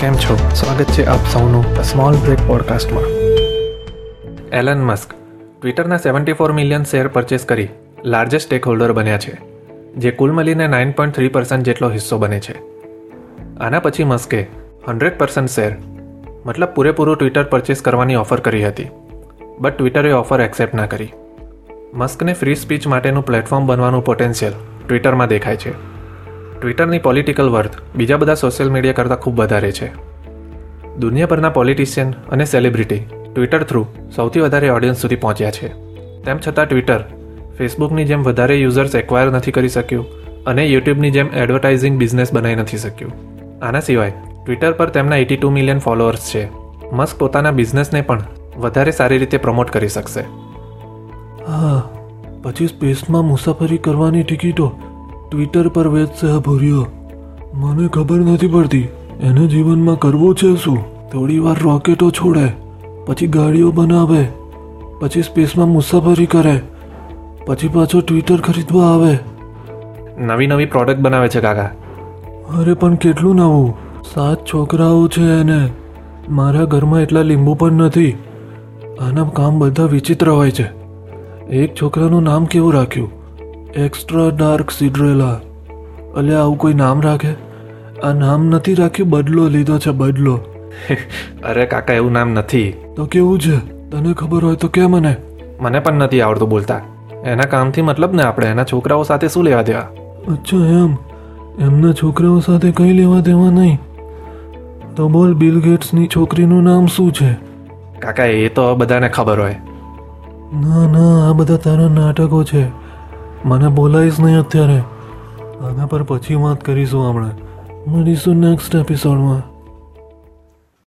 કેમ છો? સ્વાગત છે આપ સૌનું સ્મોલ બ્રેક પોડકાસ્ટમાં Elon Musk ટ્વિટરના seventy four million share purchase કરી લાર્જેસ્ટ સ્ટેક હોલ્ડર બન્યા છે, જે કુલ મળીને નાઇન પોઈન્ટ થ્રી પર્સન્ટ જેટલો હિસ્સો બને છે. આના પછી મસ્કે હન્ડ્રેડ પર્સન્ટ શેર, મતલબ પૂરેપૂરું ટ્વિટર પરચેસ કરવાની ઓફર કરી હતી, બટ ટ્વિટરે ઓફર એક્સેપ્ટ ના કરી. મસ્કને ફ્રી સ્પીચ માટેનું પ્લેટફોર્મ બનવાનું પોટેન્શિયલ ટ્વિટરમાં દેખાય છે. ટ્વિટરની પોલિટિકલ વર્થ બીજા બધા સોશિયલ મીડિયા કરતાં ખૂબ વધારે છે. દુનિયાભરના પોલિટિશિયન અને સેલિબ્રિટી ટ્વિટર થ્રુ સૌથી વધારે ઓડિયન્સ સુધી પહોંચ્યા છે. તેમ છતાં ટ્વિટર ફેસબુકની જેમ વધારે યુઝર્સ એક્વાયર નથી કરી શક્યું અને યુટ્યુબની જેમ એડવર્ટાઇઝિંગ બિઝનેસ બનાવી નથી શક્યું. આના સિવાય ટ્વિટર પર તેમના એટી ટુ મિલિયન ફોલોઅર્સ છે. મસ્ક પોતાના બિઝનેસને પણ વધારે સારી રીતે પ્રમોટ કરી શકશે. હા, પછી સ્પેસમાં મુસાફરી કરવાની ટિકિટો ટ્વિટર પર વેચશે આ ભૂર્યો. મને ખબર નથી પડતી એને જીવનમાં કરવું છે શું? થોડી વાર રોકેટો છોડે પછી ગાડીઓ બનાવે પછી સ્પેસમાં મુસાફરી કરે પછી પાછો ટ્વિટર ખરીદવા આવે. નવી નવી પ્રોડક્ટ બનાવે છે કાકા. અરે પણ કેટલું નવું? સાત છોકરાઓ છે એને. મારા ઘરમાં એટલા લીંબુ પણ નથી. આના કામ બધા વિચિત્ર હોય છે. એક છોકરાનું નામ કેવું રાખ્યું? એક્સ્ટ્રા ડાર્ક સિડ્રેલા અલ્યા આવું કોઈ નામ રાખે? આ નામ નથી રાખ્યું બદલો લીધો છે બદલો. અરે કાકા એવું નામ નથી. તો કેવું છે? તને ખબર હોય તો કે મને? મને પણ નથી આવડતું બોલતા. એના કામથી મતલબ ને આપણે એના છોકરાઓ સાથે શું લેવા દેવા? અચ્છા એમ. એમના છોકરાઓ સાથે કંઈ લેવા દેવા નહીં. તો બોલ બિલ ગેટ્સની છોકરીનું નામ શું છે? કાકા એ તો બધાને ખબર હોય. ના ના આ બધા તારા નાટકો છે. મને બોલાવીશ નહીં અત્યારે. આના પર પછી વાત કરીશું આપણે. મળીશું નેક્સ્ટ એપિસોડમાં